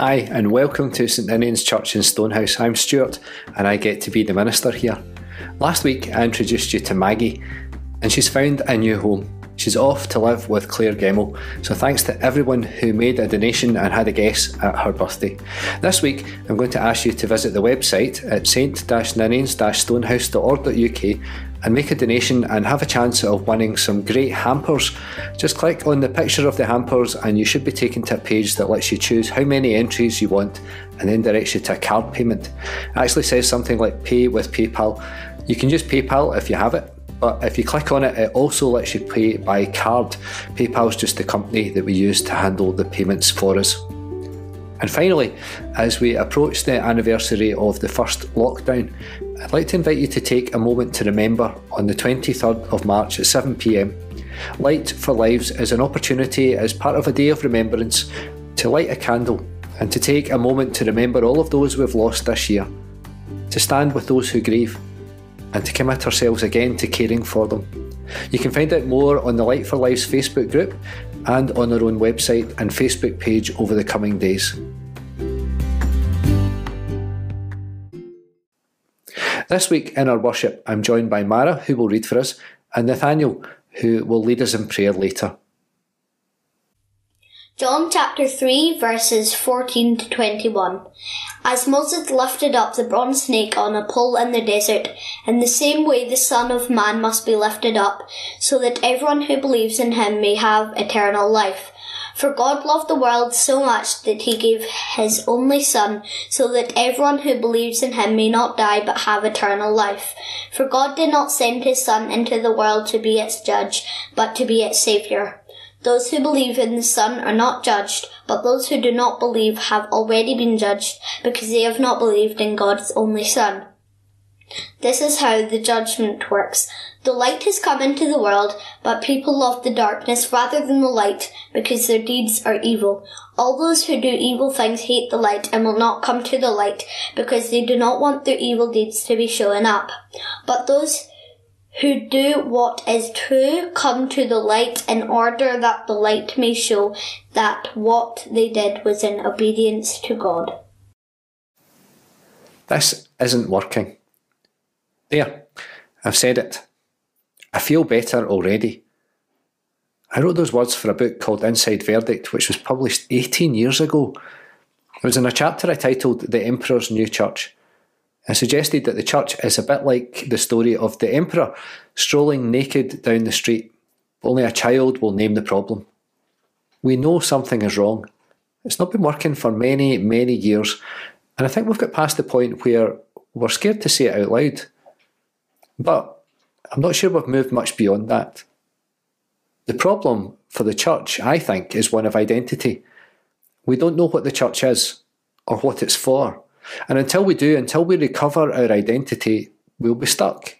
Hi, and welcome to St Ninian's Church in Stonehouse. I'm Stuart, and I get to be the minister here. Last week, I introduced you to Maggie, and she's found a new home. She's off to live with Claire Gemmell, so thanks to everyone who made a donation and had a guess at her birthday. This week, I'm going to ask you to visit the website at st-ninians-stonehouse.org.uk and make a donation and have a chance of winning some great hampers. Just click on the picture of the hampers and you should be taken to a page that lets you choose how many entries you want and then directs you to a card payment. It actually says something like pay with PayPal. You can use PayPal if you have it, but if you click on it, it also lets you pay by card. PayPal is just the company that we use to handle the payments for us. And finally, as we approach the anniversary of the first lockdown, I'd like to invite you to take a moment to remember on the 23rd of March at 7pm. Light for Lives is an opportunity as part of a day of remembrance to light a candle and to take a moment to remember all of those we've lost this year, to stand with those who grieve, and to commit ourselves again to caring for them. You can find out more on the Light for Lives Facebook group and on our own website and Facebook page over the coming days. This week in our worship, I'm joined by Mara, who will read for us, and Nathaniel, who will lead us in prayer later. John chapter 3 verses 14 to 21. As Moses lifted up the bronze snake on a pole in the desert, in the same way the Son of Man must be lifted up, so that everyone who believes in him may have eternal life. For God loved the world so much that he gave his only Son, so that everyone who believes in him may not die but have eternal life. For God did not send his Son into the world to be its judge, but to be its Saviour. Those who believe in the Son are not judged, but those who do not believe have already been judged because they have not believed in God's only Son. This is how the judgment works. The light has come into the world, but people love the darkness rather than the light because their deeds are evil. All those who do evil things hate the light and will not come to the light because they do not want their evil deeds to be shown up. But those who do what is true come to the light in order that the light may show that what they did was in obedience to God. This isn't working. There, I've said it. I feel better already. I wrote those words for a book called Inside Verdict, which was published 18 years ago. It was in a chapter I titled The Emperor's New Church. I suggested that the church is a bit like the story of the emperor strolling naked down the street. Only a child will name the problem. We know something is wrong. It's not been working for many, many years, and I think we've got past the point where we're scared to say it out loud. But I'm not sure we've moved much beyond that. The problem for the church, I think, is one of identity. We don't know what the church is or what it's for. And until we do, until we recover our identity, we'll be stuck.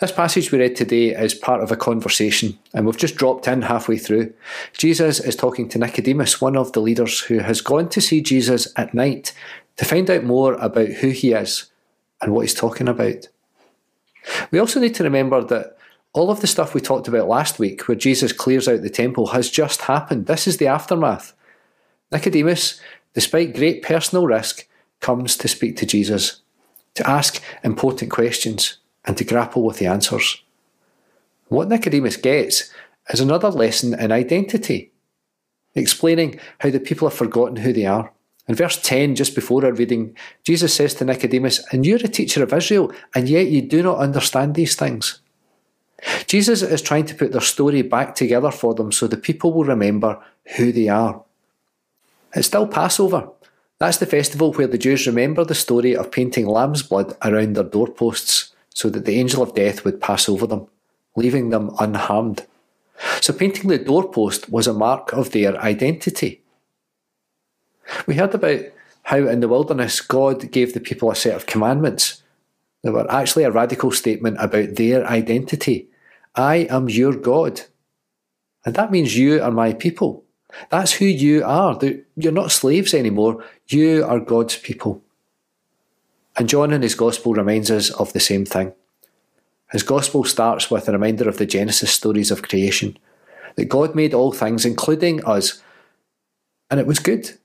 This passage we read today is part of a conversation, and we've just dropped in halfway through. Jesus is talking to Nicodemus, one of the leaders who has gone to see Jesus at night to find out more about who he is and what he's talking about. We also need to remember that all of the stuff we talked about last week, where Jesus clears out the temple, has just happened. This is the aftermath. Nicodemus despite great personal risk, comes to speak to Jesus, to ask important questions, and to grapple with the answers. What Nicodemus gets is another lesson in identity, explaining how the people have forgotten who they are. In verse 10, just before our reading, Jesus says to Nicodemus, And you're a teacher of Israel, and yet you do not understand these things. Jesus is trying to put their story back together for them so the people will remember who they are. It's still Passover. That's the festival where the Jews remember the story of painting lamb's blood around their doorposts so that the angel of death would pass over them, leaving them unharmed. So painting the doorpost was a mark of their identity. We heard about how in the wilderness God gave the people a set of commandments that were actually a radical statement about their identity. I am your God. And that means you are my people. That's who you are. You're not slaves anymore. You are God's people. And John in his Gospel reminds us of the same thing. His Gospel starts with a reminder of the Genesis stories of creation that God made all things, including us, and it was good.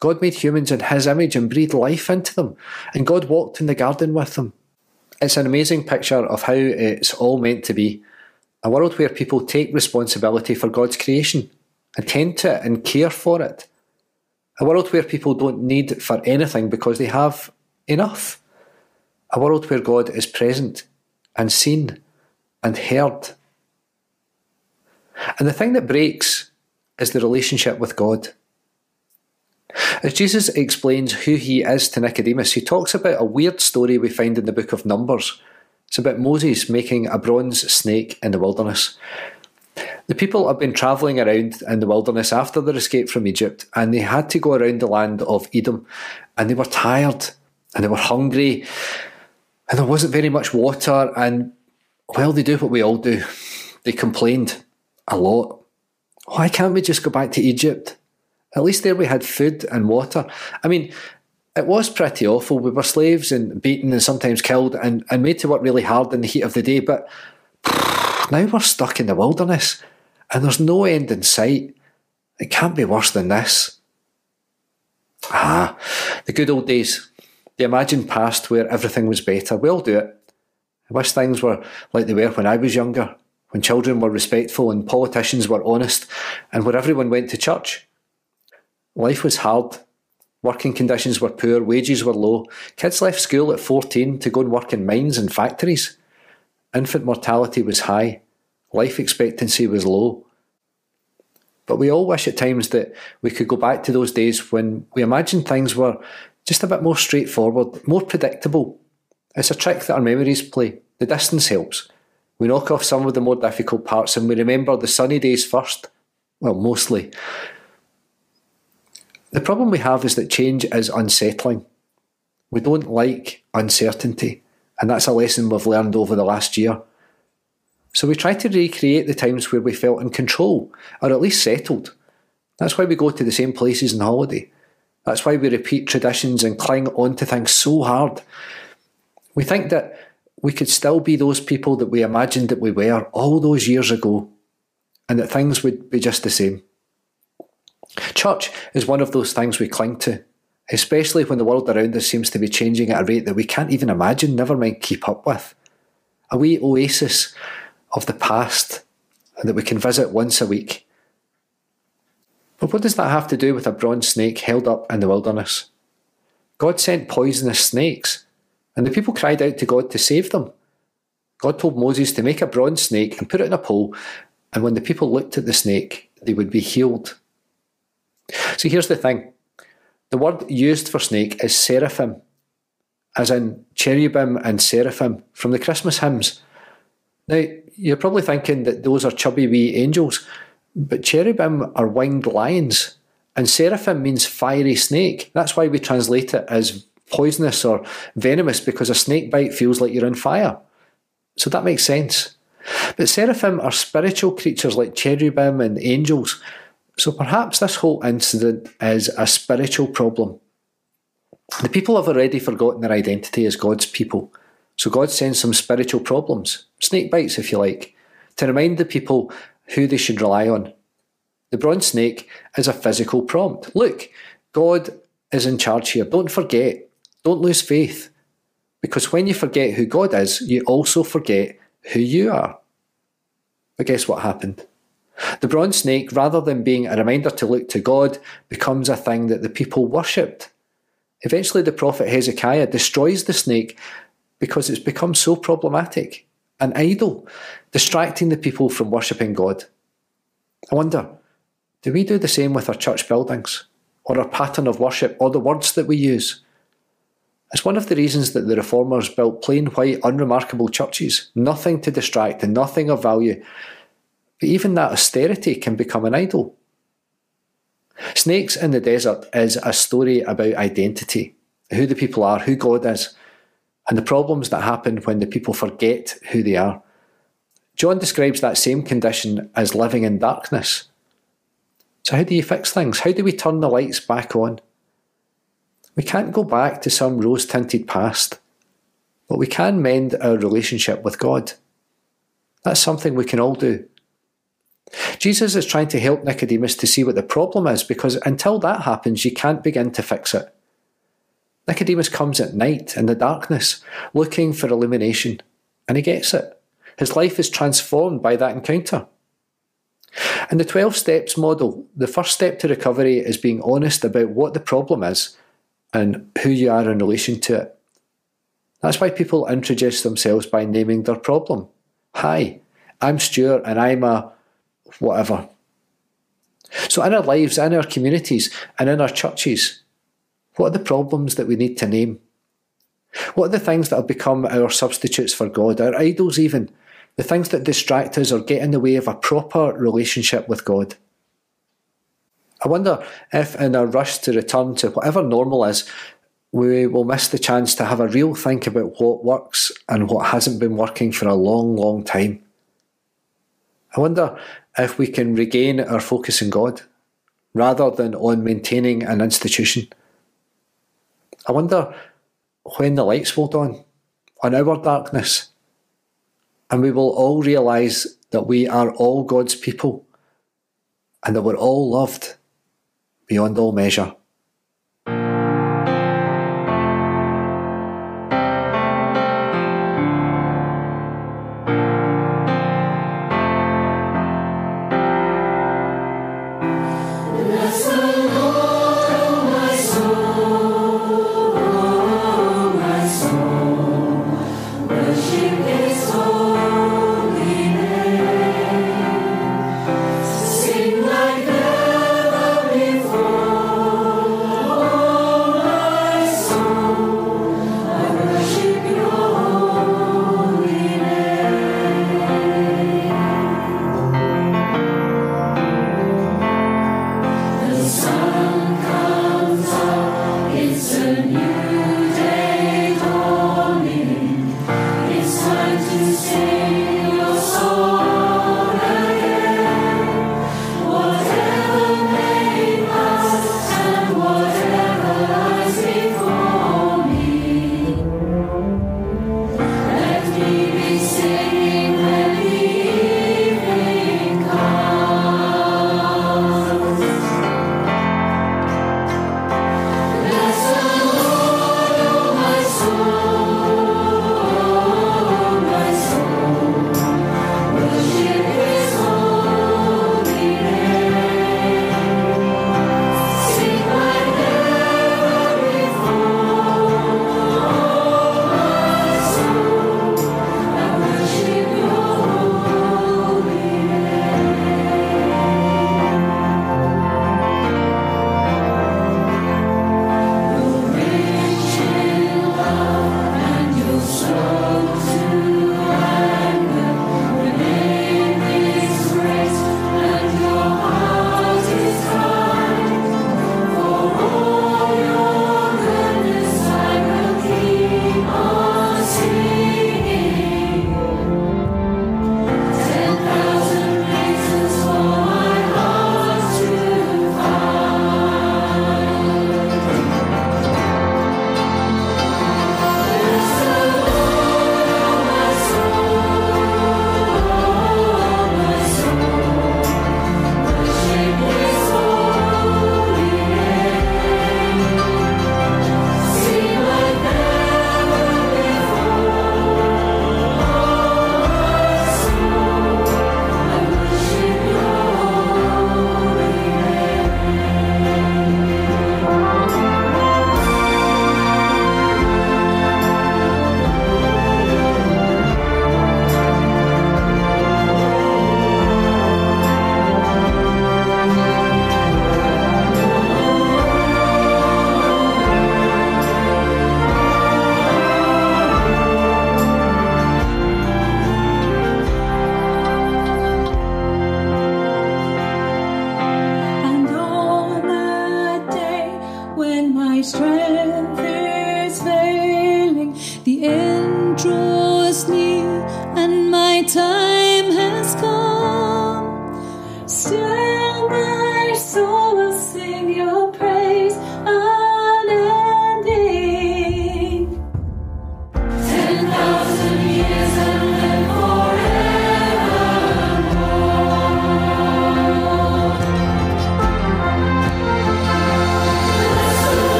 God made humans in His image and breathed life into them, and God walked in the garden with them. It's an amazing picture of how it's all meant to be a world where people take responsibility for God's creation, attend to it, and care for it. A world where people don't need for anything because they have enough. A world where God is present and seen and heard. And the thing that breaks is the relationship with God. As Jesus explains who he is to Nicodemus, he talks about a weird story we find in the book of Numbers. It's about Moses making a bronze snake in the wilderness. The people have been travelling around in the wilderness after their escape from Egypt, and they had to go around the land of Edom, and they were tired, and they were hungry, and there wasn't very much water, and well, they do what we all do. They complained a lot. Why can't we just go back to Egypt? At least there we had food and water. I mean, it was pretty awful. We were slaves and beaten and sometimes killed and, and made to work really hard in the heat of the day. But now we're stuck in the wilderness and there's no end in sight. It can't be worse than this. Ah, the good old days. The imagined past where everything was better. We all do it. I wish things were like they were when I was younger, when children were respectful and politicians were honest, and where everyone went to church. Life was hard Working conditions were poor, wages were low. Kids left school at 14 to go and work in mines and factories. Infant mortality was high. Life expectancy was low. But we all wish at times that we could go back to those days when we imagined things were just a bit more straightforward, more predictable. It's a trick that our memories play. The distance helps. We knock off some of the more difficult parts and we remember the sunny days first. Well, mostly. The problem we have is that change is unsettling. We don't like uncertainty, and that's a lesson we've learned over the last year. So we try to recreate the times where we felt in control, or at least settled. That's why we go to the same places on holiday. That's why we repeat traditions and cling on to things so hard. We think that we could still be those people that we imagined that we were all those years ago, and that things would be just the same. Church is one of those things we cling to, especially when the world around us seems to be changing at a rate that we can't even imagine, never mind keep up with. A wee oasis of the past that we can visit once a week. But what does that have to do with a bronze snake held up in the wilderness? God sent poisonous snakes, and the people cried out to God to save them. God told Moses to make a bronze snake and put it in a pole, and when the people looked at the snake, they would be healed. So here's the thing the word used for snake is seraphim, as in cherubim and seraphim from the Christmas hymns. Now, you're probably thinking that those are chubby wee angels, but cherubim are winged lions, and seraphim means fiery snake. That's why we translate it as poisonous or venomous, because a snake bite feels like you're on fire. So that makes sense. But seraphim are spiritual creatures like cherubim and angels so perhaps this whole incident is a spiritual problem. The people have already forgotten their identity as God's people, so God sends some spiritual problems, snake bites if you like, to remind the people who they should rely on. The bronze snake is a physical prompt. Look, God is in charge here. Don't forget. Don't lose faith. Because when you forget who God is, you also forget who you are. But guess what happened? The bronze snake, rather than being a reminder to look to God, becomes a thing that the people worshipped. Eventually, the prophet Hezekiah destroys the snake because it's become so problematic, an idol, distracting the people from worshipping God. I wonder, do we do the same with our church buildings, or our pattern of worship, or the words that we use? It's one of the reasons that the reformers built plain white, unremarkable churches, nothing to distract and nothing of value, but even that austerity can become an idol. Snakes in the Desert is a story about identity, who the people are, who God is, and the problems that happen when the people forget who they are. John describes that same condition as living in darkness. So, how do you fix things? How do we turn the lights back on? We can't go back to some rose tinted past, but we can mend our relationship with God. That's something we can all do. Jesus is trying to help Nicodemus to see what the problem is because until that happens, you can't begin to fix it. Nicodemus comes at night in the darkness looking for illumination, and he gets it. His life is transformed by that encounter. In the 12 steps model, the first step to recovery is being honest about what the problem is and who you are in relation to it. That's why people introduce themselves by naming their problem. Hi, I'm Stuart and I'm a whatever. So, in our lives, in our communities, and in our churches, what are the problems that we need to name? What are the things that have become our substitutes for God, our idols, even? The things that distract us or get in the way of a proper relationship with God? I wonder if, in our rush to return to whatever normal is, we will miss the chance to have a real think about what works and what hasn't been working for a long, long time. I wonder if we can regain our focus in God rather than on maintaining an institution. I wonder when the lights will dawn on our darkness and we will all realise that we are all God's people and that we're all loved beyond all measure.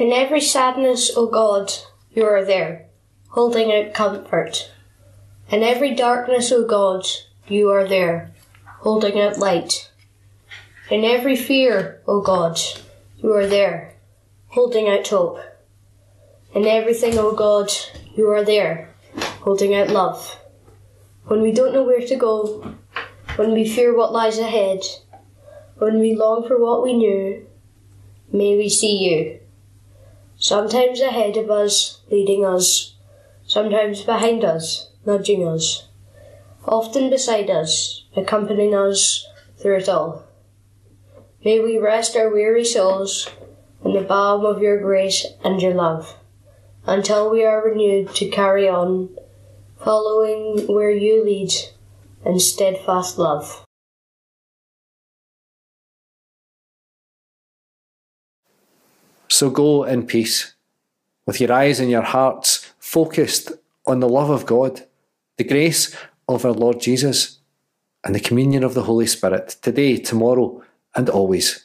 In every sadness, O God, you are there, holding out comfort. In every darkness, O God, you are there, holding out light. In every fear, O God, you are there, holding out hope. In everything, O God, you are there, holding out love. When we don't know where to go, when we fear what lies ahead, when we long for what we knew, may we see you. Sometimes ahead of us, leading us, sometimes behind us, nudging us, often beside us, accompanying us through it all. May we rest our weary souls in the balm of your grace and your love, until we are renewed to carry on, following where you lead in steadfast love. So go in peace, with your eyes and your hearts focused on the love of God, the grace of our Lord Jesus, and the communion of the Holy Spirit, today, tomorrow, and always.